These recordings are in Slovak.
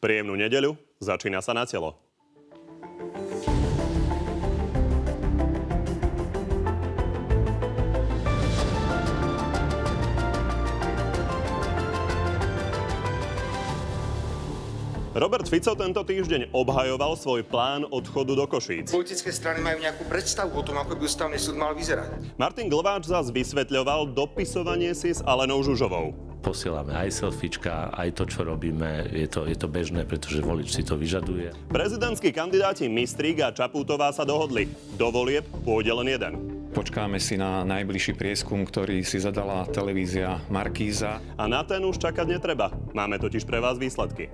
Príjemnú nedeľu, začína sa na telo. Robert Fico tento týždeň obhajoval svoj plán odchodu do Košíc. Politické strany majú nejakú predstavu o tom, ako by ústavný súd mal vyzerať. Martin Glváč zás vysvetľoval dopisovanie si s Alenou Žužovou. Posielame aj selfiečka, aj to, čo robíme, je to, je to bežné, pretože volič si to vyžaduje. Prezidentskí kandidáti Mistrík a Čaputová sa dohodli. Do volieb pôjde len jeden. Počkáme si na najbližší prieskum, ktorý si zadala televízia Markíza. A na ten už čakať netreba. Máme totiž pre vás výsledky.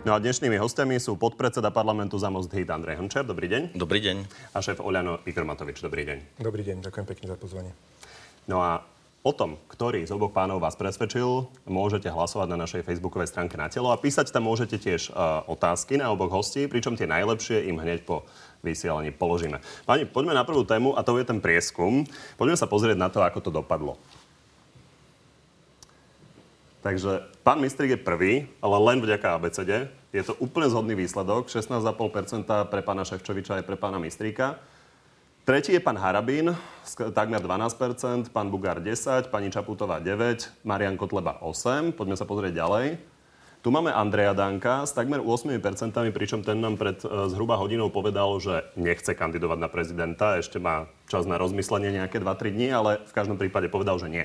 No a dnešnými hostiami sú podpredseda parlamentu za Most Hit Andrej Hrnčer. Dobrý deň. Dobrý deň. A šéf Oľano Igor Matovič. Dobrý deň. Dobrý deň, ďakujem pekne za pozvanie. No a o tom, ktorý z oboch pánov vás presvedčil, môžete hlasovať na našej facebookovej stránke na telo a písať tam môžete tiež uh, otázky na oboch hostí, pričom tie najlepšie im hneď po vysielaní položíme. Pani, poďme na prvú tému a to je ten prieskum. Poďme sa pozrieť na to, ako to dopadlo. Takže pán Mistrik je prvý, ale len vďaka ABCD. Je to úplne zhodný výsledok. 16,5% pre pána Ševčoviča aj pre pána Mistríka. Tretí je pán Harabín, takmer 12%, pán Bugár 10, pani Čaputová 9, Marian Kotleba 8. Poďme sa pozrieť ďalej. Tu máme Andreja Danka s takmer 8%, pričom ten nám pred e, zhruba hodinou povedal, že nechce kandidovať na prezidenta, ešte má čas na rozmyslenie nejaké 2-3 dní, ale v každom prípade povedal, že nie.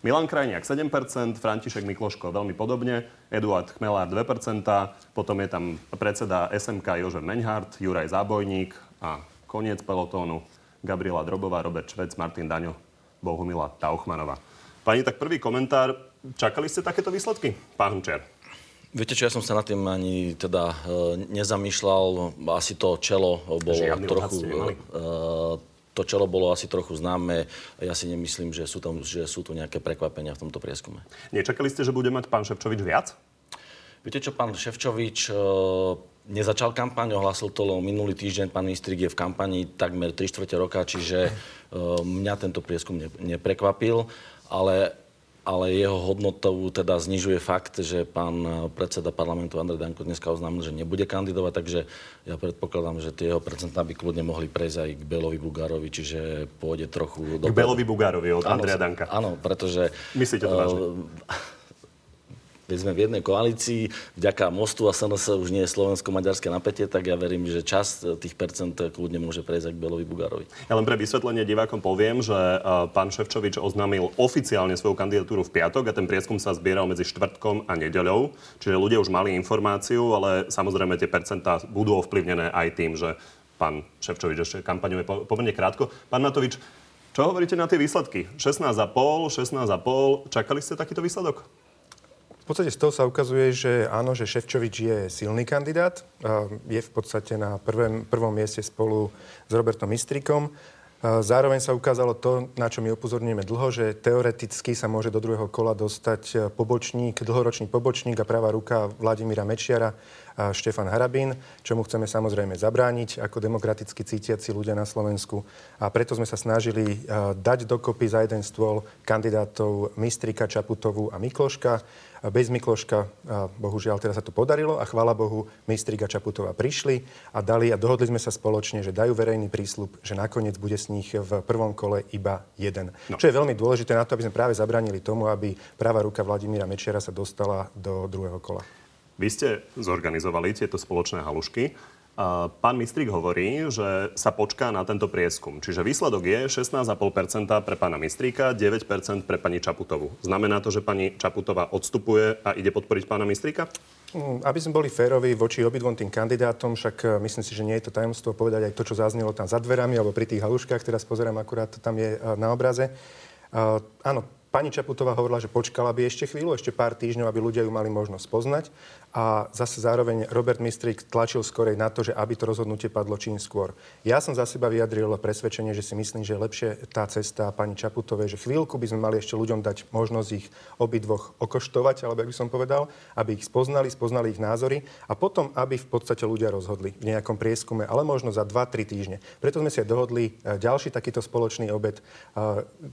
Milan Krajniak 7%, František Mikloško veľmi podobne, Eduard Chmelár 2%, potom je tam predseda SMK Jožef Menhardt, Juraj Zábojník a koniec pelotónu Gabriela Drobová, Robert Švec, Martin Daňo, Bohumila Tauchmanová. Pani, tak prvý komentár. Čakali ste takéto výsledky? Pán Hunčer. Viete čo, ja som sa nad tým ani teda e, nezamýšľal. Asi to čelo bolo Žiadny trochu... E, to čelo bolo asi trochu známe. Ja si nemyslím, že sú, tam, že sú tu nejaké prekvapenia v tomto prieskume. Nečakali ste, že bude mať pán Ševčovič viac? Viete čo, pán Ševčovič e, nezačal kampaň, ohlasil to minulý týždeň, pán Mistrik je v kampani takmer 3 čtvrte roka, čiže e, mňa tento prieskum ne, neprekvapil, ale ale jeho hodnotou teda znižuje fakt, že pán predseda parlamentu Andrej Danko dneska oznámil, že nebude kandidovať, takže ja predpokladám, že tie jeho percentá by kľudne mohli prejsť aj k Belovi Bugárovi, čiže pôjde trochu... Do... K Belovi Bugárovi od Andreja Danka. Áno, pretože... Myslíte to vážne? Uh, keď sme v jednej koalícii, vďaka Mostu a SNS už nie je slovensko-maďarské napätie, tak ja verím, že čas tých percent kľudne môže prejsť k Belovi Bugárovi. Ja len pre vysvetlenie divákom poviem, že pán Ševčovič oznámil oficiálne svoju kandidatúru v piatok a ten prieskum sa zbieral medzi štvrtkom a nedeľou. Čiže ľudia už mali informáciu, ale samozrejme tie percentá budú ovplyvnené aj tým, že pán Ševčovič ešte kampaňuje pomerne krátko. Pán Matovič, čo hovoríte na tie výsledky? 16,5, 16,5. Čakali ste takýto výsledok? Podstate z toho sa ukazuje, že áno, že Ševčovič je silný kandidát. Je v podstate na prvém, prvom mieste spolu s Robertom Mistrikom. Zároveň sa ukázalo to, na čo my upozorňujeme dlho, že teoreticky sa môže do druhého kola dostať pobočník, dlhoročný pobočník a pravá ruka Vladimíra Mečiara, a Štefan Harabín, čomu chceme samozrejme zabrániť ako demokraticky cítiaci ľudia na Slovensku. A preto sme sa snažili e, dať dokopy za jeden stôl kandidátov Mistrika, Čaputovú a Mikloška bez Mikloška, bohužiaľ teraz sa to podarilo a chvála Bohu, Mistrik a Čaputová prišli a dali a dohodli sme sa spoločne, že dajú verejný prísľub, že nakoniec bude z nich v prvom kole iba jeden. No. Čo je veľmi dôležité na to, aby sme práve zabranili tomu, aby práva ruka Vladimíra Mečera sa dostala do druhého kola. Vy ste zorganizovali tieto spoločné halušky. Pán Mistrik hovorí, že sa počká na tento prieskum. Čiže výsledok je 16,5% pre pána Mistríka, 9% pre pani Čaputovu. Znamená to, že pani Čaputová odstupuje a ide podporiť pána Mistríka? Mm, aby sme boli férovi voči obidvom tým kandidátom, však e, myslím si, že nie je to tajomstvo povedať aj to, čo zaznelo tam za dverami alebo pri tých haluškách, teraz pozerám akurát, tam je e, na obraze. Uh, áno, Pani Čaputová hovorila, že počkala by ešte chvíľu, ešte pár týždňov, aby ľudia ju mali možnosť poznať. A zase zároveň Robert Mistrik tlačil skorej na to, že aby to rozhodnutie padlo čím skôr. Ja som za seba vyjadril presvedčenie, že si myslím, že je lepšie tá cesta pani Čaputovej, že chvíľku by sme mali ešte ľuďom dať možnosť ich obidvoch okoštovať, alebo ak by som povedal, aby ich spoznali, spoznali ich názory a potom, aby v podstate ľudia rozhodli v nejakom prieskume, ale možno za 2-3 týždne. Preto sme si aj dohodli e, ďalší takýto spoločný obed, e,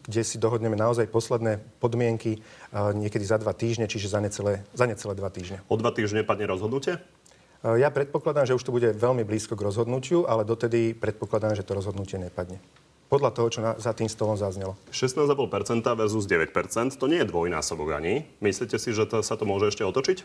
kde si dohodneme naozaj posledné podmienky niekedy za dva týždne, čiže za necelé, za necelé dva týždne. O dva týždne padne rozhodnutie? Ja predpokladám, že už to bude veľmi blízko k rozhodnutiu, ale dotedy predpokladám, že to rozhodnutie nepadne. Podľa toho, čo na, za tým stolom zaznelo. 16,5% versus 9%, to nie je dvojnásobok ani. Myslíte si, že to, sa to môže ešte otočiť?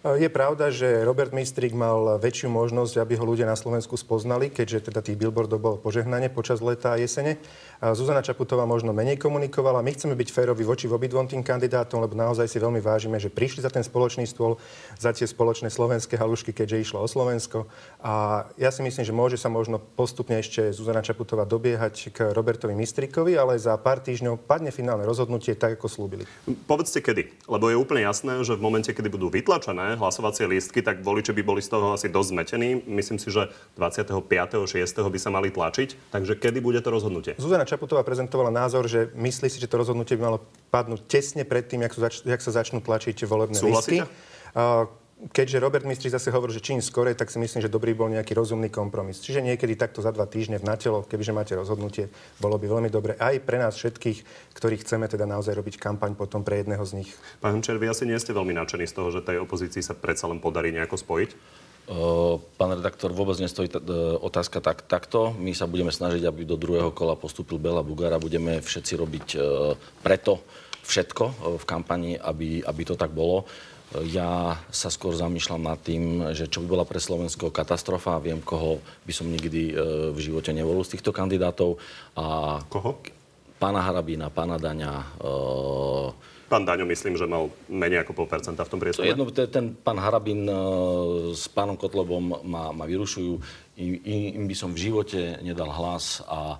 Je pravda, že Robert Mistrik mal väčšiu možnosť, aby ho ľudia na Slovensku spoznali, keďže teda tých billboardov bolo požehnanie počas leta a jesene. Zuzana Čaputová možno menej komunikovala. My chceme byť férovi voči obidvom tým kandidátom, lebo naozaj si veľmi vážime, že prišli za ten spoločný stôl, za tie spoločné slovenské halušky, keďže išlo o Slovensko. A ja si myslím, že môže sa možno postupne ešte Zuzana Čaputová dobiehať k Robertovi Mistrikovi, ale za pár týždňov padne finálne rozhodnutie tak, ako slúbili. Povedzte kedy, lebo je úplne jasné, že v momente, kedy budú vytlačené hlasovacie lístky, tak voliči by boli z toho asi dosť zmetení. Myslím si, že 25.6. by sa mali tlačiť. Takže kedy bude to rozhodnutie? Zuzana Čaputová prezentovala názor, že myslí si, že to rozhodnutie by malo padnúť tesne predtým, jak, zač- jak sa začnú tlačiť volebné Súhlasíte? lístky keďže Robert Mistri zase hovorí, že čím skore, tak si myslím, že dobrý bol nejaký rozumný kompromis. Čiže niekedy takto za dva týždne v natelo, kebyže máte rozhodnutie, bolo by veľmi dobre aj pre nás všetkých, ktorí chceme teda naozaj robiť kampaň potom pre jedného z nich. Pán Hančer, vy asi nie ste veľmi nadšení z toho, že tej opozícii sa predsa len podarí nejako spojiť? Pán redaktor, vôbec nestojí t- otázka tak, takto. My sa budeme snažiť, aby do druhého kola postúpil Bela Bugara. Budeme všetci robiť preto všetko v kampani, aby, aby to tak bolo. Ja sa skôr zamýšľam nad tým, že čo by bola pre Slovensko katastrofa. Viem, koho by som nikdy v živote nevolil z týchto kandidátov. A koho? Pána Harabína, pána Daňa. E... Pán Daňo, myslím, že mal menej ako pol percenta v tom prieskume. Jedno, ten pán Harabín e, s pánom Kotlobom ma, ma vyrušujú. Im, im by som v živote nedal hlas a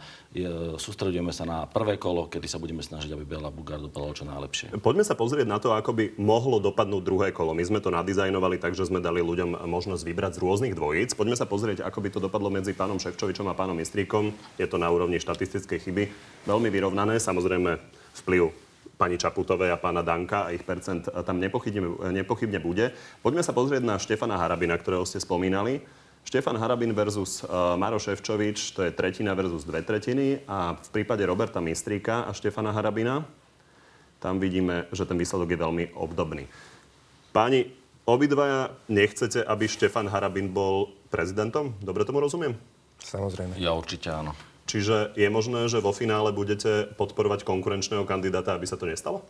sústredujeme sa na prvé kolo, kedy sa budeme snažiť, aby Bela Bugár dopadlo čo najlepšie. Poďme sa pozrieť na to, ako by mohlo dopadnúť druhé kolo. My sme to nadizajnovali tak, že sme dali ľuďom možnosť vybrať z rôznych dvojíc. Poďme sa pozrieť, ako by to dopadlo medzi pánom Ševčovičom a pánom Mistríkom. Je to na úrovni štatistickej chyby. Veľmi vyrovnané, samozrejme vplyv pani Čaputovej a pána Danka a ich percent tam nepochybne, nepochybne bude. Poďme sa pozrieť na Štefana Harabina, ktorého ste spomínali. Štefan Harabin versus uh, Maro Ševčovič, to je tretina versus dve tretiny. A v prípade Roberta Mistríka a Štefana Harabina, tam vidíme, že ten výsledok je veľmi obdobný. Páni, obidvaja nechcete, aby Štefan Harabin bol prezidentom? Dobre tomu rozumiem? Samozrejme. Ja určite áno. Čiže je možné, že vo finále budete podporovať konkurenčného kandidáta, aby sa to nestalo?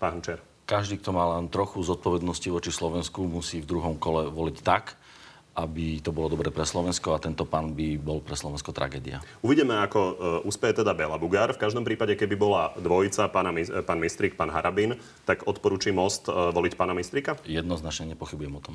Pán Čer. Každý, kto má len trochu zodpovednosti voči Slovensku, musí v druhom kole voliť tak, aby to bolo dobre pre Slovensko a tento pán by bol pre Slovensko tragédia. Uvidíme, ako uh, uspeje teda Bela Bugár. V každom prípade, keby bola dvojica, pána, pán Mistrik, pán Harabin, tak odporúči most uh, voliť pána Mistrika? Jednoznačne nepochybujem o tom.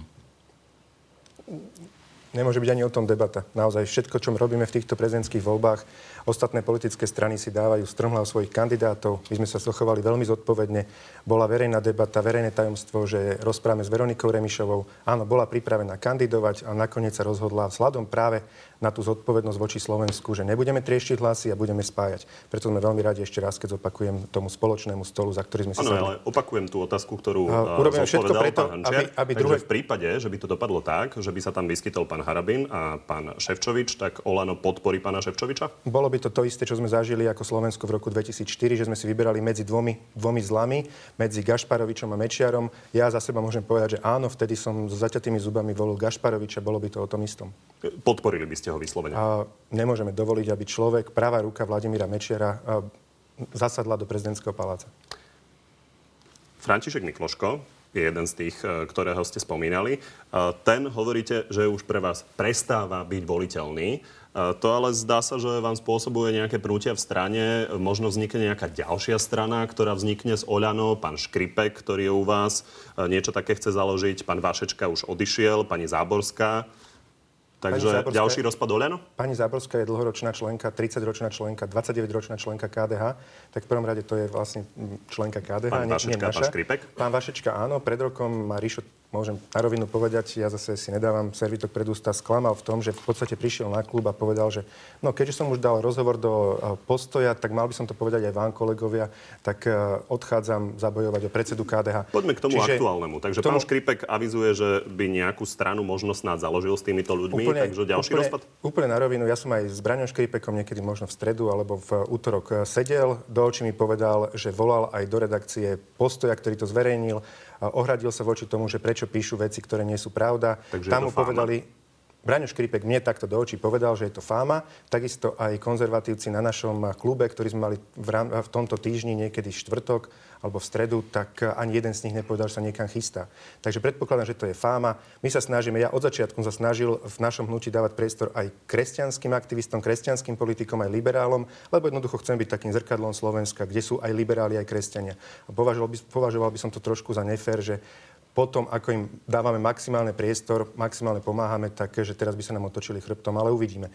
Nemôže byť ani o tom debata. Naozaj všetko, čo robíme v týchto prezidentských voľbách, ostatné politické strany si dávajú strmhlav svojich kandidátov. My sme sa sochovali veľmi zodpovedne. Bola verejná debata, verejné tajomstvo, že rozprávame s Veronikou Remišovou. Áno, bola pripravená kandidovať a nakoniec sa rozhodla sladom práve na tú zodpovednosť voči Slovensku, že nebudeme trieštiť hlasy a budeme spájať. Preto sme veľmi radi ešte raz, keď zopakujem tomu spoločnému stolu, za ktorý sme si Áno, ale opakujem tú otázku, ktorú uh, urobím všetko preto, pán Hančiar. aby, aby druhé... v prípade, že by to dopadlo tak, že by sa tam vyskytol pán Harabin a pán Ševčovič, tak Olano podporí pána Ševčoviča? Bolo by to to isté, čo sme zažili ako Slovensko v roku 2004, že sme si vyberali medzi dvomi, dvomi zlami, medzi Gašparovičom a Mečiarom. Ja za seba môžem povedať, že áno, vtedy som s zaťatými zubami volil Gašparoviča, bolo by to o tom istom. Podporili by ste ho vyslovene? A nemôžeme dovoliť, aby človek, pravá ruka Vladimíra Mečiara, zasadla do prezidentského paláca. František Mikloško je jeden z tých, e, ktorého ste spomínali. Ten hovoríte, že už pre vás prestáva byť voliteľný. To ale zdá sa, že vám spôsobuje nejaké prútia v strane. Možno vznikne nejaká ďalšia strana, ktorá vznikne z Oľano. Pán Škripek, ktorý je u vás, niečo také chce založiť. Pán Vašečka už odišiel, pani Záborská. Takže Záborská, ďalší rozpad Oľano? Pani Záborská je dlhoročná členka, 30-ročná členka, 29-ročná členka KDH. Tak v prvom rade to je vlastne členka KDH, pán nie, Vašečka, nie naša. Pán Škripek? Pán Vašečka áno, pred rokom ma Rišo môžem na rovinu povedať, ja zase si nedávam servitok pred ústa, sklamal v tom, že v podstate prišiel na klub a povedal, že no keďže som už dal rozhovor do e, postoja, tak mal by som to povedať aj vám, kolegovia, tak e, odchádzam zabojovať o predsedu KDH. Poďme k tomu Čiže aktuálnemu. Takže tomu... pán Škripek avizuje, že by nejakú stranu možno snáď založil s týmito ľuďmi, úplne, takže ďalší úplne, rozpad? Úplne na rovinu. Ja som aj s Braňom Škripekom niekedy možno v stredu alebo v útorok sedel. Do očí mi povedal, že volal aj do redakcie postoja, ktorý to zverejnil ohradil sa voči tomu, že prečo píšu veci, ktoré nie sú pravda. Takže Tam mu fáma. povedali, Braňo Škripek mne takto do očí povedal, že je to fáma. Takisto aj konzervatívci na našom klube, ktorý sme mali v, rám, v tomto týždni, niekedy štvrtok alebo v stredu, tak ani jeden z nich nepovedal, že sa niekam chystá. Takže predpokladám, že to je fáma. My sa snažíme, ja od začiatku sa snažil v našom hnutí dávať priestor aj kresťanským aktivistom, kresťanským politikom, aj liberálom, lebo jednoducho chcem byť takým zrkadlom Slovenska, kde sú aj liberáli, aj kresťania. Považoval by, považoval by som to trošku za nefér, že potom, ako im dávame maximálny priestor, maximálne pomáhame, tak že teraz by sa nám otočili chrbtom, ale uvidíme.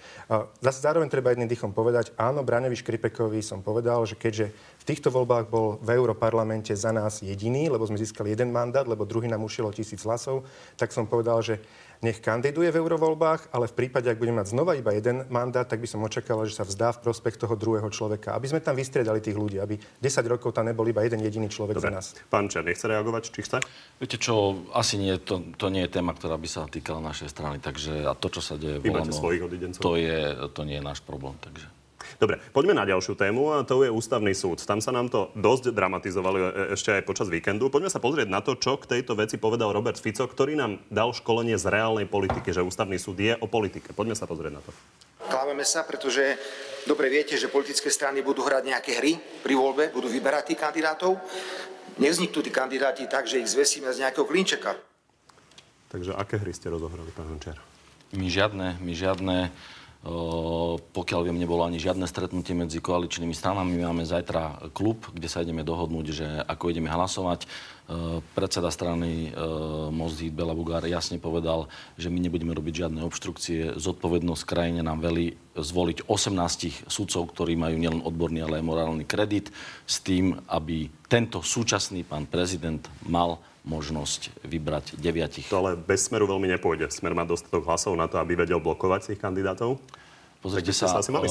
Zase zároveň treba jedným dýchom povedať, áno, Braňovi Škripekovi som povedal, že keďže v týchto voľbách bol v Európarlamente za nás jediný, lebo sme získali jeden mandát, lebo druhý nám ušilo tisíc hlasov, tak som povedal, že nech kandiduje v eurovoľbách, ale v prípade, ak bude mať znova iba jeden mandát, tak by som očakával, že sa vzdá v prospech toho druhého človeka. Aby sme tam vystriedali tých ľudí, aby 10 rokov tam nebol iba jeden jediný človek Dobre. za nás. Pán Čer, nechce reagovať, či chce? Viete čo, asi nie, to, to nie je téma, ktorá by sa týkala našej strany, takže a to, čo sa deje volano, to, je, to nie je náš problém, takže... Dobre, poďme na ďalšiu tému a to je ústavný súd. Tam sa nám to dosť dramatizovalo e, ešte aj počas víkendu. Poďme sa pozrieť na to, čo k tejto veci povedal Robert Fico, ktorý nám dal školenie z reálnej politiky, že ústavný súd je o politike. Poďme sa pozrieť na to. Klameme sa, pretože dobre viete, že politické strany budú hrať nejaké hry pri voľbe, budú vyberať tých kandidátov. Nevzniknú tí kandidáti tak, že ich zvesíme z nejakého klinčeka. Takže aké hry ste rozohrali, pán Hončer? My žiadne, my žiadne pokiaľ viem, nebolo ani žiadne stretnutie medzi koaličnými stranami. My máme zajtra klub, kde sa ideme dohodnúť, že ako ideme hlasovať. Predseda strany Most Hit Bela Bugár jasne povedal, že my nebudeme robiť žiadne obštrukcie. Zodpovednosť krajine nám velí zvoliť 18 sudcov, ktorí majú nielen odborný, ale aj morálny kredit, s tým, aby tento súčasný pán prezident mal možnosť vybrať deviatich. To ale bez smeru veľmi nepôjde. Smer má dostatok hlasov na to, aby vedel blokovať tých kandidátov? Pozrite sa, sa asi mali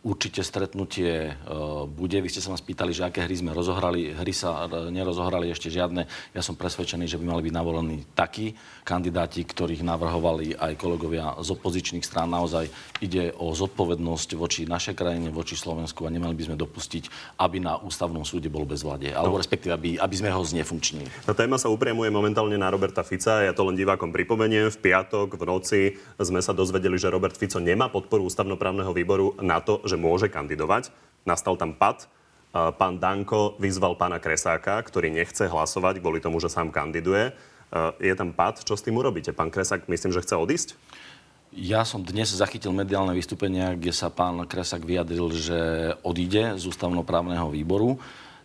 Určite stretnutie uh, bude. Vy ste sa ma spýtali, že aké hry sme rozohrali. Hry sa uh, nerozohrali ešte žiadne. Ja som presvedčený, že by mali byť navolení takí kandidáti, ktorých navrhovali aj kolegovia z opozičných strán. Naozaj ide o zodpovednosť voči našej krajine, voči Slovensku a nemali by sme dopustiť, aby na ústavnom súde bol bezvlade. Alebo no. respektíve, aby, aby sme ho znefunkčnili. Tá téma sa upriamuje momentálne na Roberta Fica. Ja to len divákom pripomeniem. V piatok v noci sme sa dozvedeli, že Robert Fico nemá podporu ústavnoprávneho výboru na to, že môže kandidovať. Nastal tam pad. Pán Danko vyzval pána Kresáka, ktorý nechce hlasovať kvôli tomu, že sám kandiduje. Je tam pad. Čo s tým urobíte? Pán Kresák, myslím, že chce odísť? Ja som dnes zachytil mediálne vystúpenia, kde sa pán Kresak vyjadril, že odíde z ústavnoprávneho výboru.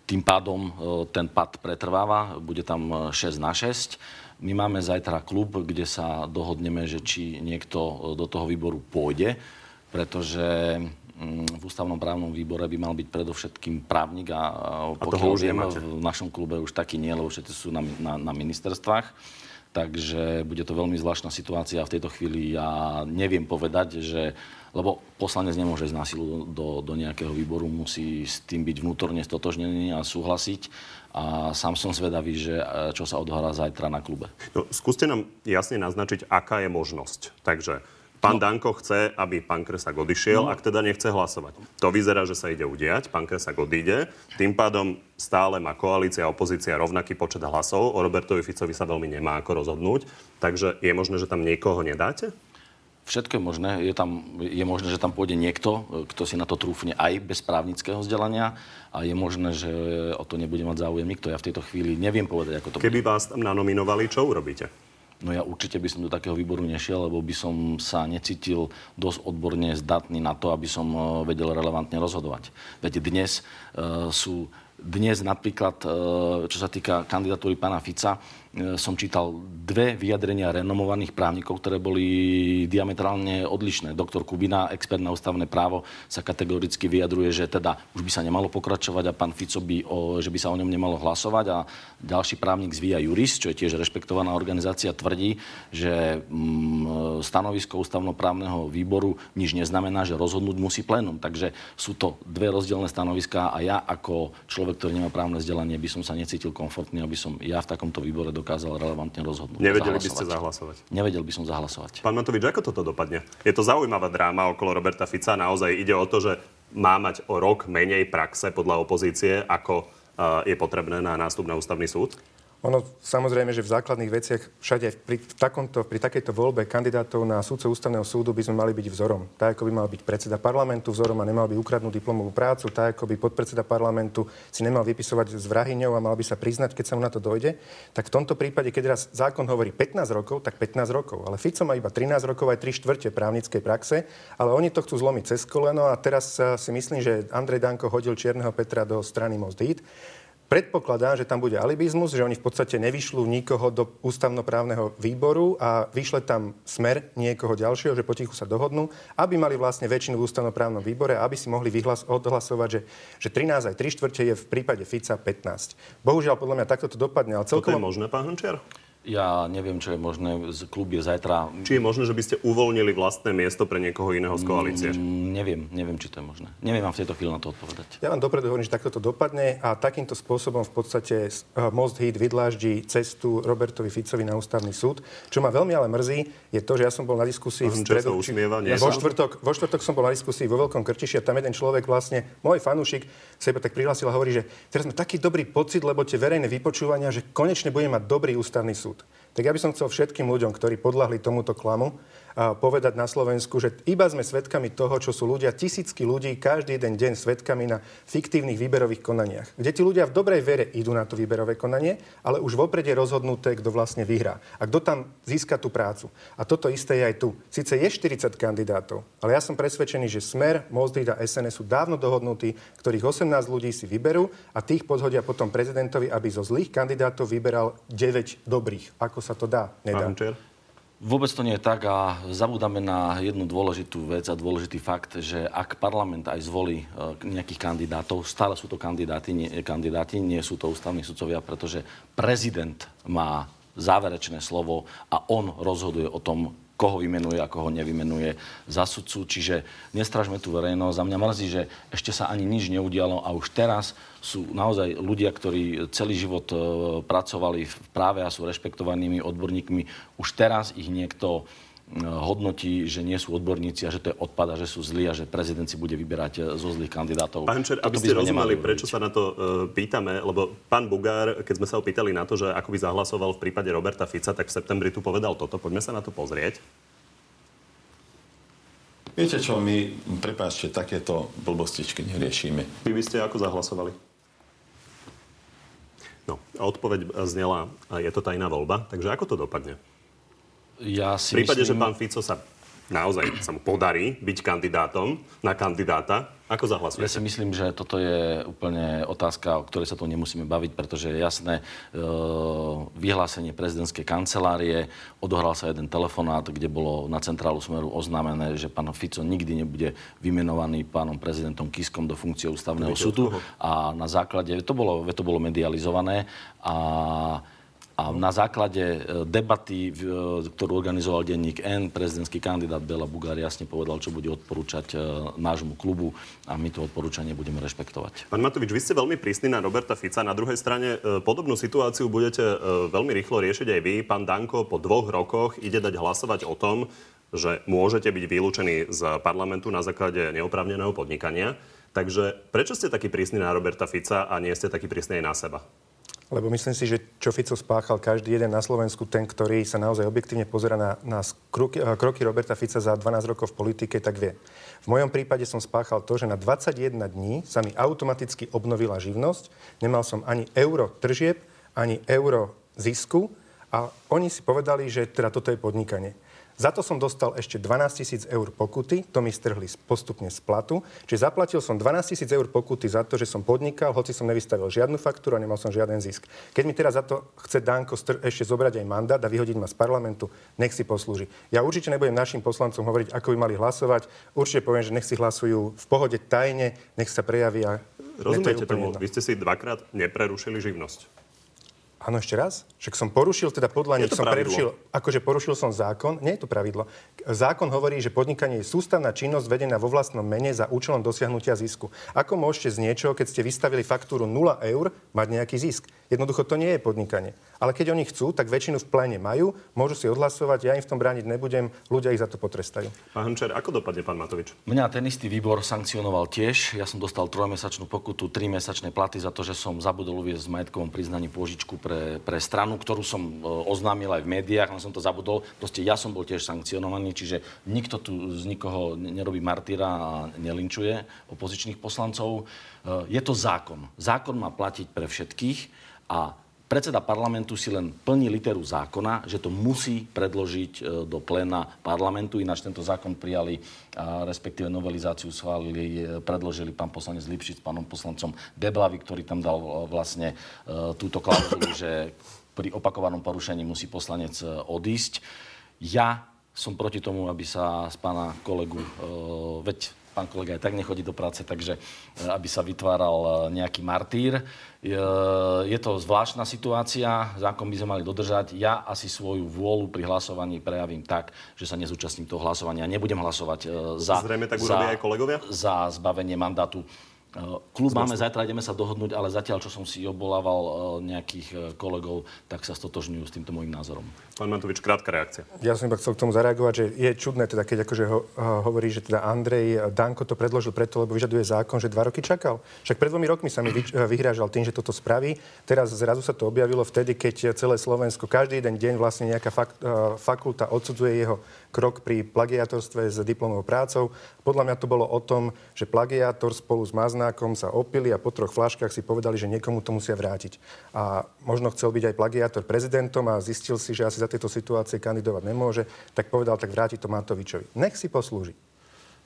Tým pádom e, ten pad pretrváva, bude tam 6 na 6. My máme zajtra klub, kde sa dohodneme, že či niekto e, do toho výboru pôjde, pretože v ústavnom právnom výbore by mal byť predovšetkým právnik a, a pokiaľ a viem, v našom klube už taký nie, lebo všetci sú na, na, na ministerstvách. Takže bude to veľmi zvláštna situácia. V tejto chvíli ja neviem povedať, že lebo poslanec nemôže ísť na silu do, do nejakého výboru, musí s tým byť vnútorne stotožnený a súhlasiť. A sám som zvedavý, že čo sa odhrá zajtra na klube. No, skúste nám jasne naznačiť, aká je možnosť. Takže Pán no. Danko chce, aby pán Kresak odišiel, no. ak teda nechce hlasovať. To vyzerá, že sa ide udiať. Pán Kresak odíde. Tým pádom stále má koalícia a opozícia rovnaký počet hlasov. O Robertovi Ficovi sa veľmi nemá ako rozhodnúť. Takže je možné, že tam niekoho nedáte? Všetko je možné. Je, tam, je možné, že tam pôjde niekto, kto si na to trúfne aj bez právnického vzdelania a je možné, že o to nebude mať záujem nikto. Ja v tejto chvíli neviem povedať, ako to Keby bude. vás tam nanominovali, čo urobíte? No ja určite by som do takého výboru nešiel, lebo by som sa necítil dosť odborne zdatný na to, aby som e, vedel relevantne rozhodovať. Veď dnes uh, sú dnes napríklad, e, čo sa týka kandidatúry pána Fica, e, som čítal dve vyjadrenia renomovaných právnikov, ktoré boli diametrálne odlišné. Doktor Kubina, expert na ústavné právo, sa kategoricky vyjadruje, že teda už by sa nemalo pokračovať a pán Fico by, o, že by sa o ňom nemalo hlasovať a ďalší právnik z Via Juris, čo je tiež rešpektovaná organizácia, tvrdí, že mm, stanovisko ústavnoprávneho výboru nič neznamená, že rozhodnúť musí plénum. Takže sú to dve rozdielne stanoviská a ja ako človek, ktorý nemá právne vzdelanie, by som sa necítil komfortný, aby som ja v takomto výbore dokázal relevantne rozhodnúť. Nevedeli by ste zahlasovať? Nevedel by som zahlasovať. Pán Matovič, ako toto dopadne? Je to zaujímavá dráma okolo Roberta Fica. Naozaj ide o to, že má mať o rok menej praxe podľa opozície, ako uh, je potrebné na nástup na ústavný súd? Ono samozrejme, že v základných veciach všade pri, takomto, pri takejto voľbe kandidátov na súdce ústavného súdu by sme mali byť vzorom. Tak ako by mal byť predseda parlamentu vzorom a nemal by ukradnúť diplomovú prácu, tak ako by podpredseda parlamentu si nemal vypisovať s vrahyňou a mal by sa priznať, keď sa mu na to dojde. Tak v tomto prípade, keď raz zákon hovorí 15 rokov, tak 15 rokov. Ale Fico má iba 13 rokov aj 3 štvrte právnickej praxe, ale oni to chcú zlomiť cez koleno a teraz si myslím, že Andrej Danko hodil Čierneho Petra do strany Most Hit. Predpokladám, že tam bude alibizmus, že oni v podstate nevyšľú nikoho do ústavnoprávneho výboru a vyšle tam smer niekoho ďalšieho, že potichu sa dohodnú, aby mali vlastne väčšinu v ústavnoprávnom výbore a aby si mohli vyhlas- odhlasovať, že, že 13 aj 3 štvrte je v prípade Fica 15. Bohužiaľ, podľa mňa takto to dopadne. Ale celkovo... Toto je možné, pán Hrnčiar? Ja neviem, čo je možné. Klub je zajtra... Či je možné, že by ste uvoľnili vlastné miesto pre niekoho iného z koalície? Mm, neviem, neviem, či to je možné. Neviem vám v tejto chvíli na to odpovedať. Ja vám dopredu hovorím, že takto to dopadne a takýmto spôsobom v podstate uh, Most Hit vydláždi cestu Robertovi Ficovi na ústavný súd. Čo ma veľmi ale mrzí, je to, že ja som bol na diskusii v stredu. Či, ja vo, štvrtok, vo štvrtok som bol na diskusii vo Veľkom Krčiši a tam jeden človek vlastne, môj fanúšik, sa iba tak prihlásil a hovorí, že teraz sme taký dobrý pocit, lebo tie verejné vypočúvania, že konečne bude mať dobrý ústavný súd tak ja by som chcel všetkým ľuďom, ktorí podľahli tomuto klamu, povedať na Slovensku, že iba sme svedkami toho, čo sú ľudia, tisícky ľudí každý jeden deň svedkami na fiktívnych výberových konaniach. Kde ti ľudia v dobrej vere idú na to výberové konanie, ale už vopred je rozhodnuté, kto vlastne vyhrá. A kto tam získa tú prácu. A toto isté je aj tu. Sice je 40 kandidátov, ale ja som presvedčený, že Smer, Mozdrid a SNS sú dávno dohodnutí, ktorých 18 ľudí si vyberú a tých podhodia potom prezidentovi, aby zo zlých kandidátov vyberal 9 dobrých. Ako sa to dá? Nedá. Vôbec to nie je tak a zabúdame na jednu dôležitú vec a dôležitý fakt, že ak parlament aj zvolí e, nejakých kandidátov, stále sú to kandidáti, nie, kandidáti, nie sú to ústavní sudcovia, pretože prezident má záverečné slovo a on rozhoduje o tom, koho vymenuje a koho nevymenuje za sudcu. Čiže nestražme tú verejnosť. A mňa mrzí, že ešte sa ani nič neudialo a už teraz sú naozaj ľudia, ktorí celý život e, pracovali v práve a sú rešpektovanými odborníkmi. Už teraz ich niekto hodnotí, že nie sú odborníci a že to je odpad a že sú zlí a že prezident si bude vyberať e, zo zlých kandidátov. Pán Čer, aby ste rozumeli, prečo sa na to uh, pýtame, lebo pán Bugár, keď sme sa opýtali na to, že ako by zahlasoval v prípade Roberta Fica, tak v septembri tu povedal toto. Poďme sa na to pozrieť. Viete čo, my, prepáčte, takéto blbostičky neriešime. Vy by ste ako zahlasovali? No, odpoveď znela, je to tajná voľba, takže ako to dopadne? Ja si v prípade, myslím... že pán Fico sa naozaj sa mu podarí byť kandidátom na kandidáta, ako zahlasujete? Ja si myslím, že toto je úplne otázka, o ktorej sa tu nemusíme baviť, pretože je jasné, e, vyhlásenie prezidentskej kancelárie, odohral sa jeden telefonát, kde bolo na centrálu Smeru oznámené, že pán Fico nikdy nebude vymenovaný pánom prezidentom Kiskom do funkcie ústavného súdu. A na základe, to bolo, to bolo medializované a a na základe e, debaty, e, ktorú organizoval denník N, prezidentský kandidát Bela Bugár jasne povedal, čo bude odporúčať e, nášmu klubu a my to odporúčanie budeme rešpektovať. Pán Matovič, vy ste veľmi prísni na Roberta Fica. Na druhej strane podobnú situáciu budete veľmi rýchlo riešiť aj vy. Pán Danko po dvoch rokoch ide dať hlasovať o tom, že môžete byť vylúčení z parlamentu na základe neoprávneného podnikania. Takže prečo ste taký prísni na Roberta Fica a nie ste taký prísni aj na seba? Lebo myslím si, že čo Fico spáchal každý jeden na Slovensku, ten, ktorý sa naozaj objektívne pozera na, na kroky, eh, kroky Roberta Fica za 12 rokov v politike, tak vie. V mojom prípade som spáchal to, že na 21 dní sa mi automaticky obnovila živnosť. Nemal som ani euro tržieb, ani euro zisku a oni si povedali, že teda toto je podnikanie. Za to som dostal ešte 12 tisíc eur pokuty, to mi strhli postupne z platu. Čiže zaplatil som 12 tisíc eur pokuty za to, že som podnikal, hoci som nevystavil žiadnu faktúru a nemal som žiaden zisk. Keď mi teraz za to chce Danko str- ešte zobrať aj mandát a vyhodiť ma z parlamentu, nech si poslúži. Ja určite nebudem našim poslancom hovoriť, ako by mali hlasovať. Určite poviem, že nech si hlasujú v pohode tajne, nech sa prejavia. Rozumiete tomu? Vy ste si dvakrát neprerušili živnosť. Áno, ešte raz? Však som porušil, teda podľa nich som prerušil, akože porušil som zákon. Nie je to pravidlo. Zákon hovorí, že podnikanie je sústavná činnosť vedená vo vlastnom mene za účelom dosiahnutia zisku. Ako môžete z niečoho, keď ste vystavili faktúru 0 eur, mať nejaký zisk? Jednoducho to nie je podnikanie. Ale keď oni chcú, tak väčšinu v pléne majú, môžu si odhlasovať, ja im v tom brániť nebudem, ľudia ich za to potrestajú. Pán Hančer, ako dopadne pán Matovič? Mňa ten istý výbor sankcionoval tiež. Ja som dostal trojmesačnú pokutu, tri mesačné platy za to, že som zabudol uviezť v majetkovom priznaní pôžičku pre, pre stranu, ktorú som e, oznámil aj v médiách, len som to zabudol. Proste ja som bol tiež sankcionovaný, čiže nikto tu z nikoho nerobí martýra a nelinčuje opozičných poslancov. E, Je to zákon. Zákon má platiť pre všetkých a predseda parlamentu si len plní literu zákona, že to musí predložiť e, do pléna parlamentu. Ináč tento zákon prijali, respektíve novelizáciu schválili, e, predložili pán poslanec Lipšic s pánom poslancom Deblavy, ktorý tam dal e, vlastne túto klauzulu, že pri opakovanom porušení musí poslanec odísť. Ja som proti tomu, aby sa z pána kolegu, veď pán kolega aj tak nechodí do práce, takže e, aby sa vytváral e, nejaký martýr. Je, je to zvláštna situácia, zákon by sme mali dodržať. Ja asi svoju vôľu pri hlasovaní prejavím tak, že sa nezúčastním toho hlasovania. Nebudem hlasovať e, za, Zrejme tak za, aj kolegovia? za zbavenie mandátu. E, Klub máme zajtra, ideme sa dohodnúť, ale zatiaľ, čo som si obvolával e, nejakých e, kolegov, tak sa stotožňujú s týmto môjim názorom. Pán Matovič, krátka reakcia. Ja som iba chcel k tomu zareagovať, že je čudné, teda, keď akože ho, ho, hovorí, že teda Andrej Danko to predložil preto, lebo vyžaduje zákon, že dva roky čakal. Však pred dvomi rokmi sa mi vy, vyhrážal tým, že toto spraví. Teraz zrazu sa to objavilo vtedy, keď celé Slovensko každý jeden deň vlastne nejaká fak, fakulta odsudzuje jeho krok pri plagiátorstve s diplomovou prácou. Podľa mňa to bolo o tom, že plagiátor spolu s Maznákom sa opili a po troch flaškách si povedali, že niekomu to musia vrátiť. A možno chcel byť aj plagiátor prezidentom a zistil si, že asi za tieto situácie kandidovať nemôže, tak povedal, tak vráti to Matovičovi. Nech si poslúži.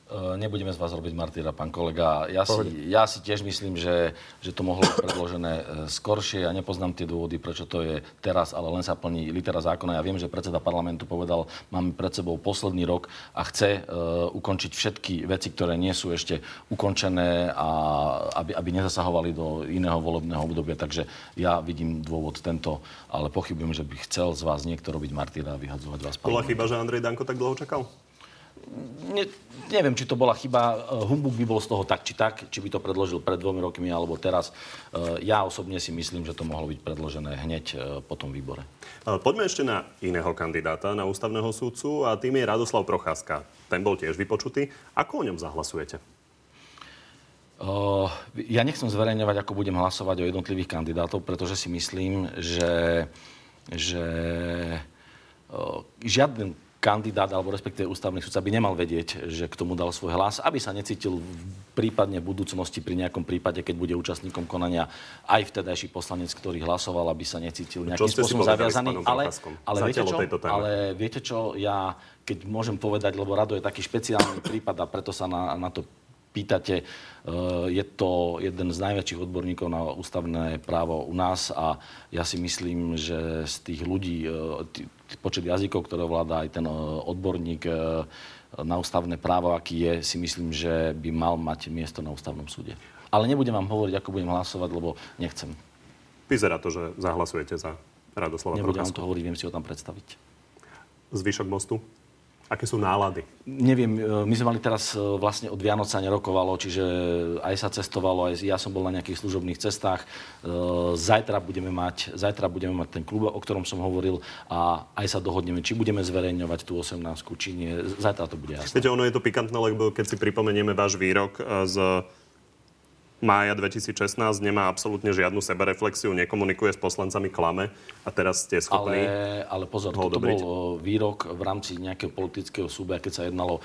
E, Nebudeme z vás robiť martýra, pán kolega. Ja si, ja si tiež myslím, že, že to mohlo byť predložené e, skoršie. Ja nepoznám tie dôvody, prečo to je teraz, ale len sa plní litera zákona. Ja viem, že predseda parlamentu povedal, máme pred sebou posledný rok a chce uh, ukončiť všetky veci, ktoré nie sú ešte ukončené a aby, aby nezasahovali do iného volebného obdobia. Takže ja vidím dôvod tento, ale pochybujem, že by chcel z vás niekto robiť martýra a vyhadzovať vás. Bola chyba, že Andrej Danko tak dlho čakal? Ne, neviem, či to bola chyba. Eh, Humbug by bol z toho tak, či tak, či by to predložil pred dvomi rokmi alebo teraz. Eh, Ja osobne si myslím, že to mohlo byť predložené hneď eh, po tom výbore. Poďme ešte na iného kandidáta na ústavného súdcu a tým je Radoslav Procházka. Ten bol tiež vypočutý. Ako o ňom zahlasujete? Uh, ja nechcem zverejňovať, ako budem hlasovať o jednotlivých kandidátov, pretože si myslím, že, že uh, žiaden kandidát alebo respektíve ústavný sudca by nemal vedieť, že k tomu dal svoj hlas, aby sa necítil v- prípadne v budúcnosti pri nejakom prípade, keď bude účastníkom konania aj vtedajší poslanec, ktorý hlasoval, aby sa necítil nejakým ste si spôsobom zaviazaný. Ale, ale, viete čo? ale viete čo, ja keď môžem povedať, lebo Rado je taký špeciálny prípad a preto sa na, na to pýtate, eh, je to jeden z najväčších odborníkov na ústavné právo u nás a ja si myslím, že z tých ľudí, t- počet jazykov, ktoré vláda aj ten eh, odborník eh, na ústavné právo, aký je, si myslím, že by mal mať miesto na ústavnom súde. Ale nebudem vám hovoriť, ako budem hlasovať, lebo nechcem. Vyzerá to, že zahlasujete za Radoslava Nebudem vám Procházku. to hovoriť, viem si ho tam predstaviť. Zvyšok mostu? Aké sú nálady? Neviem, e, my sme mali teraz e, vlastne od Vianoc sa nerokovalo, čiže aj sa cestovalo, aj ja som bol na nejakých služobných cestách. E, Zajtra budeme mať, zajtra budeme mať ten klub, o ktorom som hovoril a aj sa dohodneme, či budeme zverejňovať tú 18 či nie. Zajtra to bude jasné. Viete, ono je to pikantné, lebo keď si pripomenieme váš výrok z mája 2016, nemá absolútne žiadnu sebereflexiu, nekomunikuje s poslancami klame a teraz ste schopní... Ale, ale pozor, ho toto odobriť. bol výrok v rámci nejakého politického súboja, keď sa jednalo...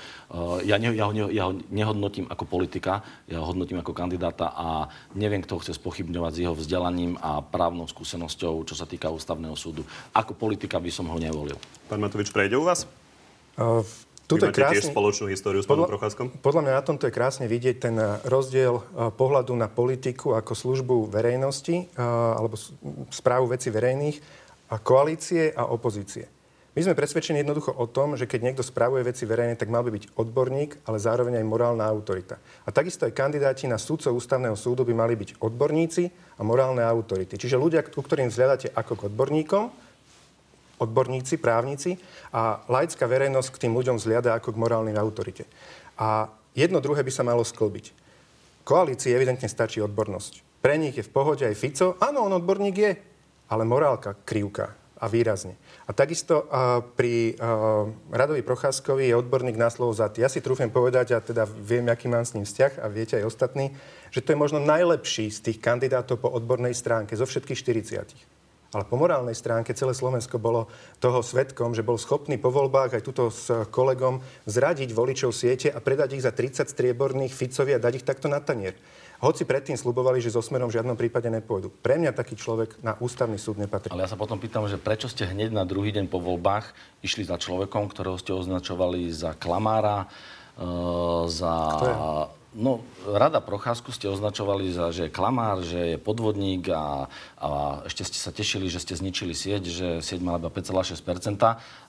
Ja, ne, ja, ho, ne- ja ho nehodnotím ako politika, ja ho hodnotím ako kandidáta a neviem, kto ho chce spochybňovať s jeho vzdelaním a právnou skúsenosťou, čo sa týka ústavného súdu. Ako politika by som ho nevolil. Pán Matovič, prejde u vás? Uh, Tuto Vy máte krásne, tiež spoločnú históriu s pánom Procházkom? Podľa mňa na tomto je krásne vidieť ten rozdiel pohľadu na politiku ako službu verejnosti alebo správu veci verejných a koalície a opozície. My sme presvedčení jednoducho o tom, že keď niekto spravuje veci verejne, tak mal by byť odborník, ale zároveň aj morálna autorita. A takisto aj kandidáti na súdcov ústavného súdu by mali byť odborníci a morálne autority. Čiže ľudia, ku ktorým vzhľadáte ako k odborníkom, odborníci, právnici a laická verejnosť k tým ľuďom vzhľada ako k morálnej autorite. A jedno druhé by sa malo sklbiť. Koalícii evidentne stačí odbornosť. Pre nich je v pohode aj Fico. Áno, on odborník je, ale morálka krivka a výrazne. A takisto uh, pri uh, Radovi Procházkovi je odborník na slovo za Ja si trúfem povedať, a teda viem, aký mám s ním vzťah a viete aj ostatní, že to je možno najlepší z tých kandidátov po odbornej stránke zo všetkých 40. Ale po morálnej stránke celé Slovensko bolo toho svetkom, že bol schopný po voľbách aj tuto s kolegom zradiť voličov siete a predať ich za 30 strieborných Ficovi a dať ich takto na tanier. Hoci predtým slubovali, že so smerom v žiadnom prípade nepôjdu. Pre mňa taký človek na ústavný súd nepatrí. Ale ja sa potom pýtam, že prečo ste hneď na druhý deň po voľbách išli za človekom, ktorého ste označovali za klamára, uh, za... Kto je? No, rada Procházku ste označovali za, že je klamár, že je podvodník a, a ešte ste sa tešili, že ste zničili sieť, že sieť mala iba 5,6%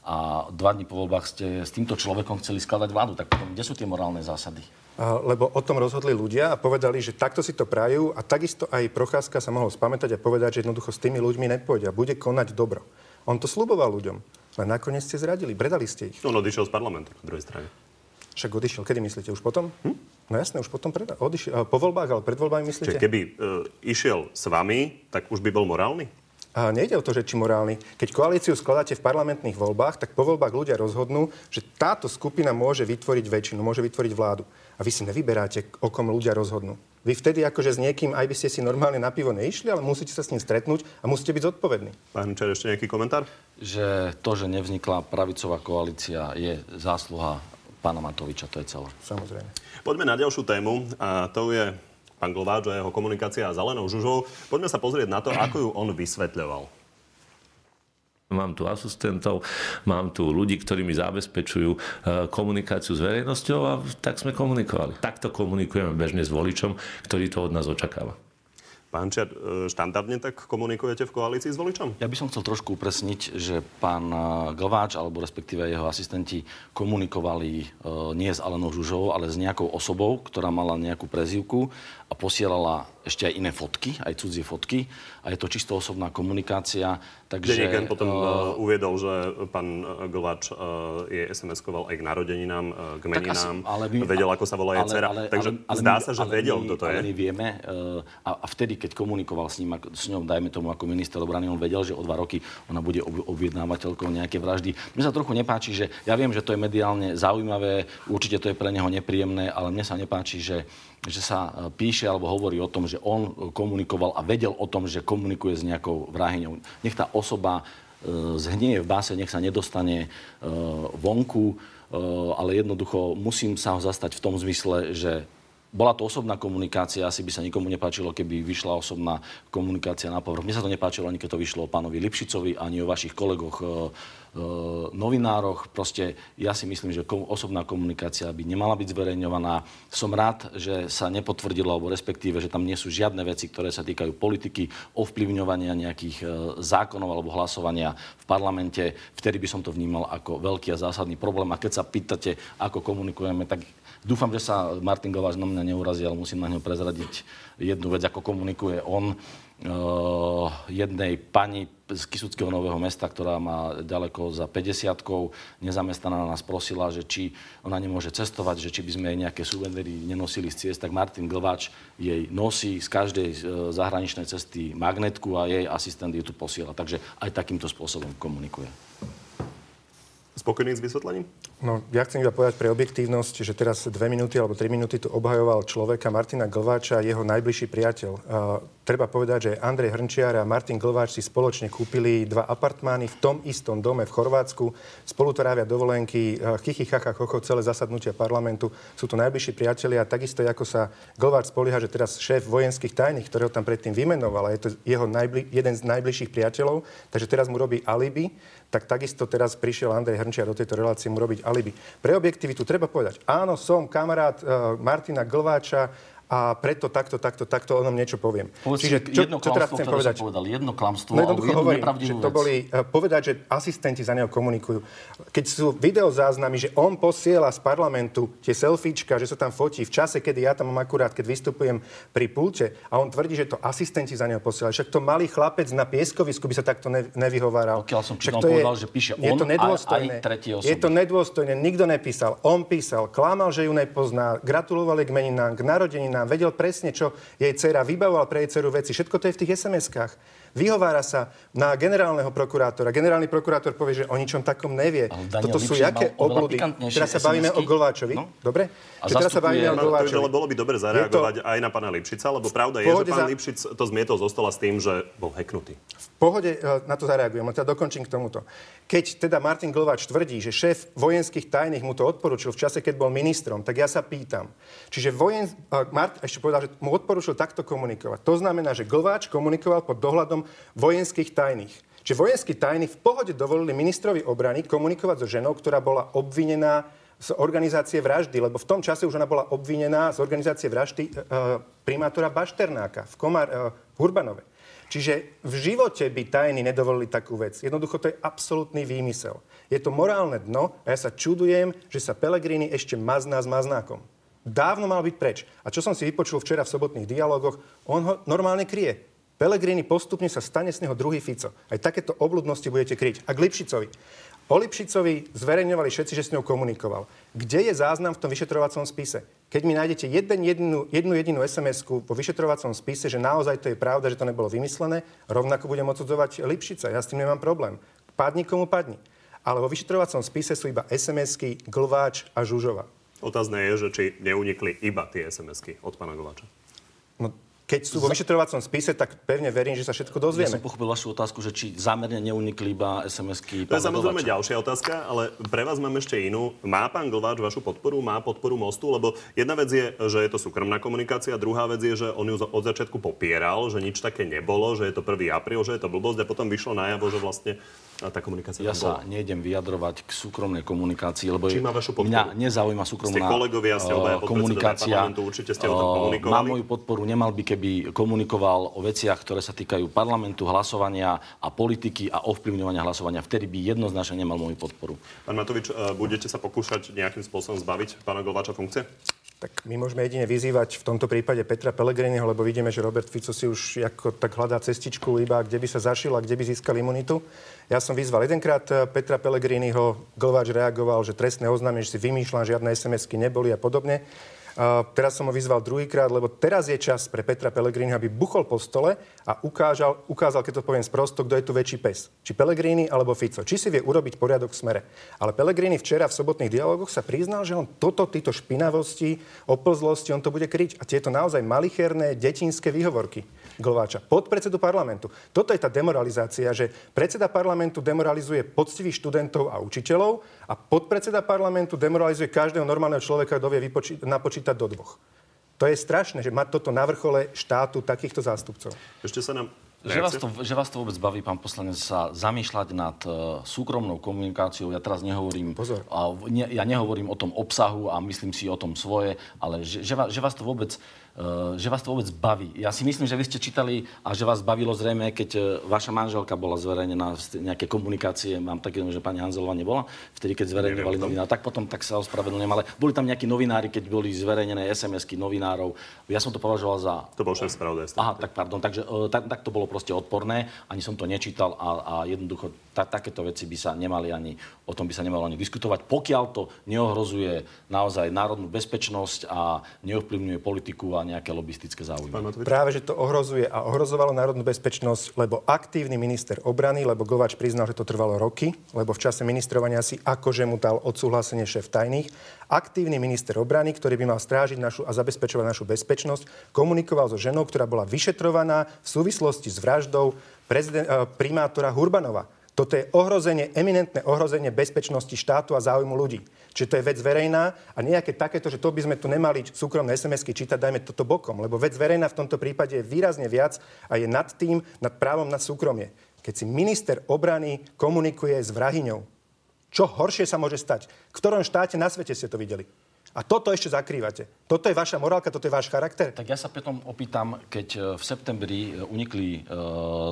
a dva dní po voľbách ste s týmto človekom chceli skladať vládu. Tak potom, kde sú tie morálne zásady? lebo o tom rozhodli ľudia a povedali, že takto si to prajú a takisto aj Procházka sa mohol spamätať a povedať, že jednoducho s tými ľuďmi nepôjde a bude konať dobro. On to sluboval ľuďom, len nakoniec ste zradili, predali ste ich. On odišiel z parlamentu na druhej strane. Však odišiel, kedy myslíte? Už potom? Hm? No jasne, už potom predal. Odišiel, po voľbách, ale pred voľbami myslíte? Čiže keby uh, išiel s vami, tak už by bol morálny? A nejde o to, že či morálny. Keď koalíciu skladáte v parlamentných voľbách, tak po voľbách ľudia rozhodnú, že táto skupina môže vytvoriť väčšinu, môže vytvoriť vládu. A vy si nevyberáte, o kom ľudia rozhodnú. Vy vtedy akože s niekým, aj by ste si normálne na pivo neišli, ale musíte sa s ním stretnúť a musíte byť zodpovední. Pán Čer, ešte nejaký komentár? Že to, že nevznikla pravicová koalícia, je zásluha pána Matoviča, to je celé. Samozrejme. Poďme na ďalšiu tému a to je pán Glováč a jeho komunikácia s Alenou Žužou. Poďme sa pozrieť na to, ako ju on vysvetľoval. Mám tu asistentov, mám tu ľudí, ktorí mi zabezpečujú e, komunikáciu s verejnosťou a tak sme komunikovali. Takto komunikujeme bežne s voličom, ktorý to od nás očakáva. Pán Čer, e, štandardne tak komunikujete v koalícii s voličom? Ja by som chcel trošku upresniť, že pán e, Glváč, alebo respektíve jeho asistenti komunikovali nie s Alenou Žužovou, ale s nejakou osobou, ktorá mala nejakú prezivku a posielala ešte aj iné fotky, aj cudzie fotky a je to čisto osobná komunikácia. Takže, Denník potom uh, uviedol, že pán e, Glovač uh, je SMS-koval aj k narodeninám, uh, k meninám, asi, ale my, vedel, ako sa volá jej dcera. Ale, Takže ale, ale, zdá sa, že vedel, kto to je. Ale my vieme, uh, a, a vtedy, keď komunikoval s ním, s ňou, dajme tomu ako minister obrany, on vedel, že o dva roky ona bude ob, objednávateľkou nejaké vraždy. Mne sa trochu nepáči, že ja viem, že to je mediálne zaujímavé, určite to je pre neho nepríjemné, ale mne sa nepáči, že že sa e, píše alebo hovorí o tom, že on komunikoval a vedel o tom, že komunikuje s nejakou vrahyňou. Nech tá osoba e, zhnie v báse, nech sa nedostane e, vonku, ale jednoducho musím sa ho zastať v tom zmysle, že bola to osobná komunikácia, asi by sa nikomu nepáčilo, keby vyšla osobná komunikácia na povrch. Mne sa to nepáčilo ani keď to vyšlo o pánovi Lipšicovi, ani o vašich kolegoch E, novinároch. Proste ja si myslím, že osobná komunikácia by nemala byť zverejňovaná. Som rád, že sa nepotvrdilo, alebo respektíve, že tam nie sú žiadne veci, ktoré sa týkajú politiky, ovplyvňovania nejakých e, zákonov alebo hlasovania v parlamente. Vtedy by som to vnímal ako veľký a zásadný problém. A keď sa pýtate, ako komunikujeme, tak Dúfam, že sa Martin Gováš na mňa neurazí, ale musím na ňo prezradiť jednu vec, ako komunikuje on. Uh, jednej pani z Kisuckého nového mesta, ktorá má ďaleko za 50 nezamestnaná nás prosila, že či ona nemôže cestovať, že či by sme jej nejaké suveníry nenosili z ciest, tak Martin Glvač jej nosí z každej uh, zahraničnej cesty magnetku a jej asistent ju tu posiela. Takže aj takýmto spôsobom komunikuje. Spokojný s vysvetlením? No, ja chcem iba povedať pre objektívnosť, že teraz dve minúty alebo tri minúty tu obhajoval človeka Martina Glváča, jeho najbližší priateľ. Uh, treba povedať, že Andrej Hrnčiar a Martin Glváč si spoločne kúpili dva apartmány v tom istom dome v Chorvátsku. Spolu trávia dovolenky, uh, chichy, chacha, chocho, celé zasadnutia parlamentu. Sú to najbližší priatelia. Takisto ako sa Glváč spolieha, že teraz šéf vojenských tajných, ktorého tam predtým vymenoval, a je to jeho najbli- jeden z najbližších priateľov, takže teraz mu robí alibi tak takisto teraz prišiel Andrej Hrnčiar do tejto relácie mu robiť alibi. Pre objektivitu treba povedať, áno, som kamarát uh, Martina Glváča, a preto takto, takto, takto o tom niečo poviem. Povedz Čiže čo, jedno čo teraz chcem povedať? Povedal, jedno klamstvo no, jednoducho hovorím, že to boli, uh, povedať, že asistenti za neho komunikujú. Keď sú videozáznamy, že on posiela z parlamentu tie selfiečka, že sa tam fotí v čase, kedy ja tam mám akurát, keď vystupujem pri pulte a on tvrdí, že to asistenti za neho posielajú. Však to malý chlapec na pieskovisku by sa takto ne, nevyhováral. Pokiaľ som to povedal, je, že píše on je to nedôstojné. aj, aj. Je to nedôstojné, nikto nepísal. On písal, klamal, že ju nepozná, gratulovali k meninám, k narodeninám, nám vedel presne, čo jej dcera vybavoval pre jej dceru veci. Všetko to je v tých SMS-kách vyhovára sa na generálneho prokurátora. Generálny prokurátor povie, že o ničom takom nevie. Toto sú jaké obludy. Teraz sa bavíme o Glváčovi. No? Dobre? A teraz sa bavíme o Glváčovi. To, bolo by dobre zareagovať to... aj na pána Lipšica, lebo pravda je, že pán za... Lipšic to zmietol zo stola s tým, že bol heknutý. V pohode e, na to zareagujem, teda dokončím k tomuto. Keď teda Martin Glváč tvrdí, že šéf vojenských tajných mu to odporučil v čase, keď bol ministrom, tak ja sa pýtam. Čiže vojen... Mart ešte povedal, že mu odporučil takto komunikovať. To znamená, že Glváč komunikoval pod dohľadom vojenských tajných. Čiže vojenskí tajní v pohode dovolili ministrovi obrany komunikovať so ženou, ktorá bola obvinená z organizácie vraždy, lebo v tom čase už ona bola obvinená z organizácie vraždy e, primátora Bašternáka v, Komar, e, v Urbanove. Čiže v živote by tajní nedovolili takú vec. Jednoducho to je absolútny výmysel. Je to morálne dno a ja sa čudujem, že sa Pelegrini ešte mazná s maznákom. Dávno mal byť preč. A čo som si vypočul včera v sobotných dialogoch, on ho normálne kryje. Pelegrini postupne sa stane z neho druhý Fico. Aj takéto obludnosti budete kryť. A k Lipšicovi. O Lipšicovi zverejňovali všetci, že s ňou komunikoval. Kde je záznam v tom vyšetrovacom spise? Keď mi nájdete jeden, jednu, jednu jedinú SMS-ku vo vyšetrovacom spise, že naozaj to je pravda, že to nebolo vymyslené, rovnako budem odsudzovať Lipšica. Ja s tým nemám problém. Padni komu padni. Ale vo vyšetrovacom spise sú iba SMS-ky Glváč a Žužova. Otázne je, že či neunikli iba tie SMS-ky od pána Glváča. No keď sú vo vyšetrovacom spise, tak pevne verím, že sa všetko dozvieme. Ja som pochopil vašu otázku, že či zámerne neunikli iba SMS-ky. To je samozrejme ďalšia otázka, ale pre vás mám ešte inú. Má pán Glváč vašu podporu? Má podporu Mostu? Lebo jedna vec je, že je to súkromná komunikácia, druhá vec je, že on ju od začiatku popieral, že nič také nebolo, že je to 1. apríl, že je to blbosť a potom vyšlo najavo, že vlastne a tá komunikácia Ja sa bola. nejdem vyjadrovať k súkromnej komunikácii, lebo Či má vašu podporu? mňa nezaujíma súkromná ste kolegovia, ste uh, komunikácia. určite ste o tom komunikovali. Má moju podporu, nemal by keby komunikoval o veciach, ktoré sa týkajú parlamentu, hlasovania a politiky a ovplyvňovania hlasovania. Vtedy by jednoznačne nemal moju podporu. Pán Matovič, uh, budete sa pokúšať nejakým spôsobom zbaviť pána Golváča funkcie? Tak my môžeme jedine vyzývať v tomto prípade Petra Pellegriniho, lebo vidíme, že Robert Fico si už ako tak hľadá cestičku iba, kde by sa zašil a kde by získal imunitu. Ja som vyzval jedenkrát eh, Petra Pellegriniho, Glváč reagoval, že trestné oznámenie, že si vymýšľam, žiadne SMS-ky neboli a podobne. Teraz som ho vyzval druhýkrát, lebo teraz je čas pre Petra Pellegrini, aby buchol po stole a ukážal, ukázal, keď to poviem sprosto, kto je tu väčší pes. Či Pellegrini alebo Fico. Či si vie urobiť poriadok v smere. Ale Pellegrini včera v sobotných dialogoch sa priznal, že on toto, títo špinavosti, oplzlosti, on to bude kryť. A tieto naozaj malicherné, detinské výhovorky. Glováča, podpredsedu parlamentu. Toto je tá demoralizácia, že predseda parlamentu demoralizuje poctivých študentov a učiteľov a podpredseda parlamentu demoralizuje každého normálneho človeka, kto vie vypoči- napočítať do dvoch. To je strašné, že mať toto na vrchole štátu takýchto zástupcov. Ešte sa nám že vás, to, že vás to vôbec baví, pán poslanec, sa zamýšľať nad uh, súkromnou komunikáciou. Ja teraz nehovorím... Pozor. Uh, ne, ja nehovorím o tom obsahu a myslím si o tom svoje, ale že, že, vás, že vás to vôbec že vás to vôbec baví. Ja si myslím, že vy ste čítali a že vás bavilo zrejme, keď eh, vaša manželka bola zverejnená v nejaké komunikácie, mám také, že pani Hanzelová nebola, vtedy keď zverejňovali novinár, tak potom tak sa ospravedlňujem, ale boli tam nejakí novinári, keď boli zverejnené SMS-ky novinárov. Ja som to považoval za... To bol šéf spravodajstva. Aha, tak pardon, takže uh, tak, tak, to bolo proste odporné, ani som to nečítal a, a jednoducho ta, takéto veci by sa nemali ani, o tom by sa nemalo ani diskutovať, pokiaľ to neohrozuje naozaj národnú bezpečnosť a neovplyvňuje politiku a nejaké lobistické záujmy. Práve, že to ohrozuje a ohrozovalo národnú bezpečnosť, lebo aktívny minister obrany, lebo Govač priznal, že to trvalo roky, lebo v čase ministrovania si akože mu dal odsúhlasenie šéf tajných, aktívny minister obrany, ktorý by mal strážiť našu a zabezpečovať našu bezpečnosť, komunikoval so ženou, ktorá bola vyšetrovaná v súvislosti s vraždou prezident, eh, primátora Hurbanova. Toto je ohrozenie, eminentné ohrozenie bezpečnosti štátu a záujmu ľudí. Čiže to je vec verejná a nejaké takéto, že to by sme tu nemali súkromné SMS-ky čítať, dajme toto bokom, lebo vec verejná v tomto prípade je výrazne viac a je nad tým, nad právom na súkromie. Keď si minister obrany komunikuje s vrahyňou, Čo horšie sa môže stať? V ktorom štáte na svete ste to videli? A toto ešte zakrývate. Toto je vaša morálka, toto je váš charakter? Tak ja sa potom opýtam, keď e, v septembri e, unikli e,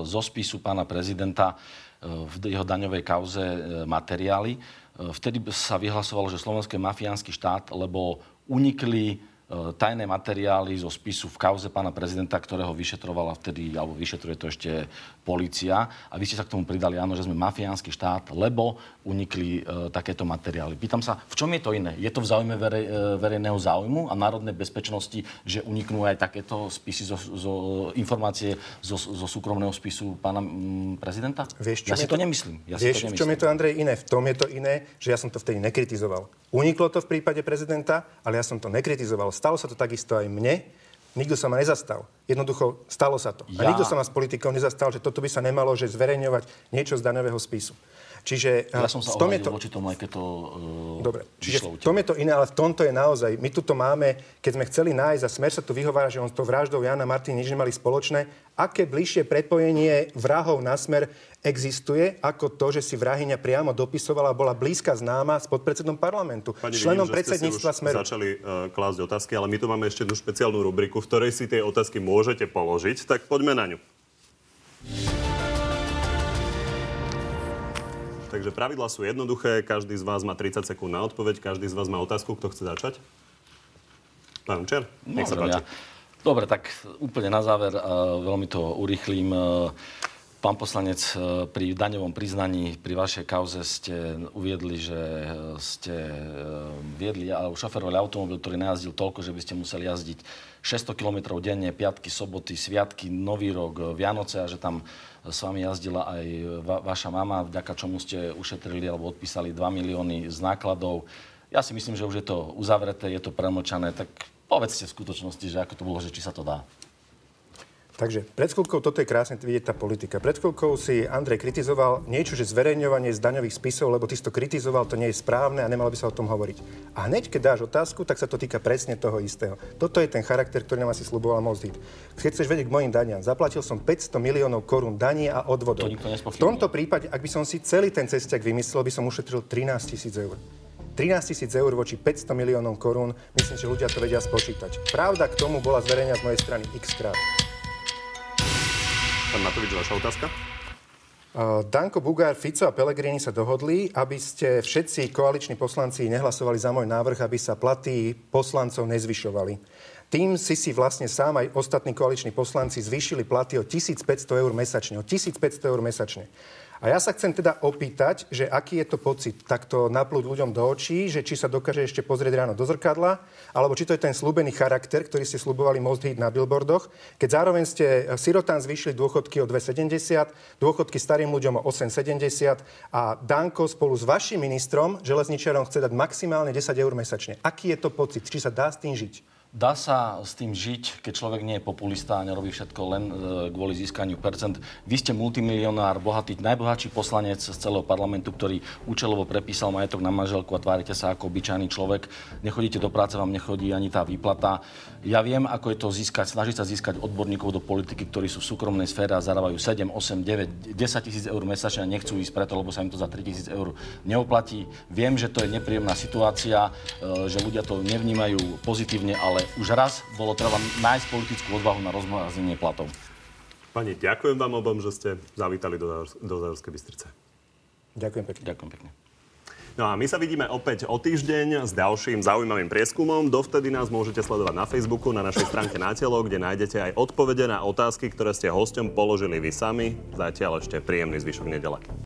zo spisu pána prezidenta v jeho daňovej kauze materiály, vtedy sa vyhlasovalo, že Slovensko je mafiánsky štát, lebo unikli E, tajné materiály zo spisu v kauze pána prezidenta, ktorého vyšetrovala vtedy, alebo vyšetruje to ešte policia. A vy ste sa k tomu pridali, áno, že sme mafiánsky štát, lebo unikli e, takéto materiály. Pýtam sa, v čom je to iné? Je to v záujme verej, e, verejného záujmu a národnej bezpečnosti, že uniknú aj takéto spisy, zo, zo, informácie zo, zo súkromného spisu pána m, prezidenta? Vieš, ja si to, to nemyslím. Ja vieš, si to nemyslím. v čom je to, Andrej, iné? V tom je to iné, že ja som to vtedy nekritizoval. Uniklo to v prípade prezidenta, ale ja som to nekritizoval. Stalo sa to takisto aj mne. Nikto sa ma nezastal. Jednoducho stalo sa to. Ja. A nikto sa ma s politikou nezastal, že toto by sa nemalo že zverejňovať niečo z daňového spisu. Čiže ja som sa tom je to... voči tomu, aj keď to uh, Dobre, čiže v tom je to iné, ale v tomto je naozaj, my tu to máme, keď sme chceli nájsť a Smer sa tu vyhovára, že on s tou vraždou Jana Martin nič nemali spoločné, aké bližšie prepojenie vrahov na Smer existuje, ako to, že si vrahyňa priamo dopisovala, bola blízka známa s podpredsedom parlamentu, Pani členom vidím, predsedníctva Smeru. začali uh, klásť otázky, ale my tu máme ešte jednu špeciálnu rubriku, v ktorej si tie otázky môžete položiť, tak poďme na ňu. Takže pravidla sú jednoduché, každý z vás má 30 sekúnd na odpoveď, každý z vás má otázku, kto chce začať? Pán Čer, nech sa páči. Ja. Dobre, tak úplne na záver, uh, veľmi to urýchlim. Uh, Pán poslanec, uh, pri daňovom priznaní pri vašej kauze ste uviedli, že ste viedli alebo šoferovali automobil, ktorý najazdil toľko, že by ste museli jazdiť 600 km denne, piatky, soboty, sviatky, Nový rok, Vianoce a že tam s vami jazdila aj va- vaša mama, vďaka čomu ste ušetrili alebo odpísali 2 milióny z nákladov. Ja si myslím, že už je to uzavreté, je to premlčané, tak povedzte v skutočnosti, že ako to bolo, že či sa to dá. Takže pred chvíľkou, toto je krásne vidieť tá politika. Pred chvíľkou si Andrej kritizoval niečo, že zverejňovanie z daňových spisov, lebo ty si to kritizoval, to nie je správne a nemalo by sa o tom hovoriť. A hneď, keď dáš otázku, tak sa to týka presne toho istého. Toto je ten charakter, ktorý nám asi sluboval Mostit. Keď chceš vedieť k mojim daniam, zaplatil som 500 miliónov korún daní a odvodov. To v tomto prípade, ak by som si celý ten cestiak vymyslel, by som ušetril 13 tisíc eur. 13 tisíc eur voči 500 miliónov korún, myslím, že ľudia to vedia spočítať. Pravda k tomu bola zverejnená z mojej strany x krát. Pán Matovič, vaša otázka? Danko Bugár, Fico a Pelegrini sa dohodli, aby ste všetci koaliční poslanci nehlasovali za môj návrh, aby sa platy poslancov nezvyšovali. Tým si si vlastne sám aj ostatní koaliční poslanci zvýšili platy o 1500 eur mesačne. O 1500 eur mesačne. A ja sa chcem teda opýtať, že aký je to pocit takto naplúť ľuďom do očí, že či sa dokáže ešte pozrieť ráno do zrkadla, alebo či to je ten slúbený charakter, ktorý ste slúbovali Most Hit na billboardoch, keď zároveň ste sirotán zvýšili dôchodky o 2,70, dôchodky starým ľuďom o 8,70 a Danko spolu s vašim ministrom, železničiarom, chce dať maximálne 10 eur mesačne. Aký je to pocit? Či sa dá s tým žiť? Dá sa s tým žiť, keď človek nie je populista a nerobí všetko len e, kvôli získaniu percent. Vy ste multimilionár, bohatý, najbohatší poslanec z celého parlamentu, ktorý účelovo prepísal majetok na manželku a tvárite sa ako obyčajný človek. Nechodíte do práce, vám nechodí ani tá výplata. Ja viem, ako je to získať, snažiť sa získať odborníkov do politiky, ktorí sú v súkromnej sfére a zarábajú 7, 8, 9, 10 tisíc eur mesačne a nechcú ísť preto, lebo sa im to za 3 tisíc eur neoplatí. Viem, že to je nepríjemná situácia, e, že ľudia to nevnímajú pozitívne, ale už raz bolo treba nájsť politickú odvahu na rozmrazenie platov. Pani, ďakujem vám obom, že ste zavítali do, do Zárskej Bystrice. Ďakujem pekne. Ďakujem pekne. No a my sa vidíme opäť o týždeň s ďalším zaujímavým prieskumom. Dovtedy nás môžete sledovať na Facebooku, na našej stránke Na telo, kde nájdete aj odpovede na otázky, ktoré ste hosťom položili vy sami. Zatiaľ ešte príjemný zvyšok nedele.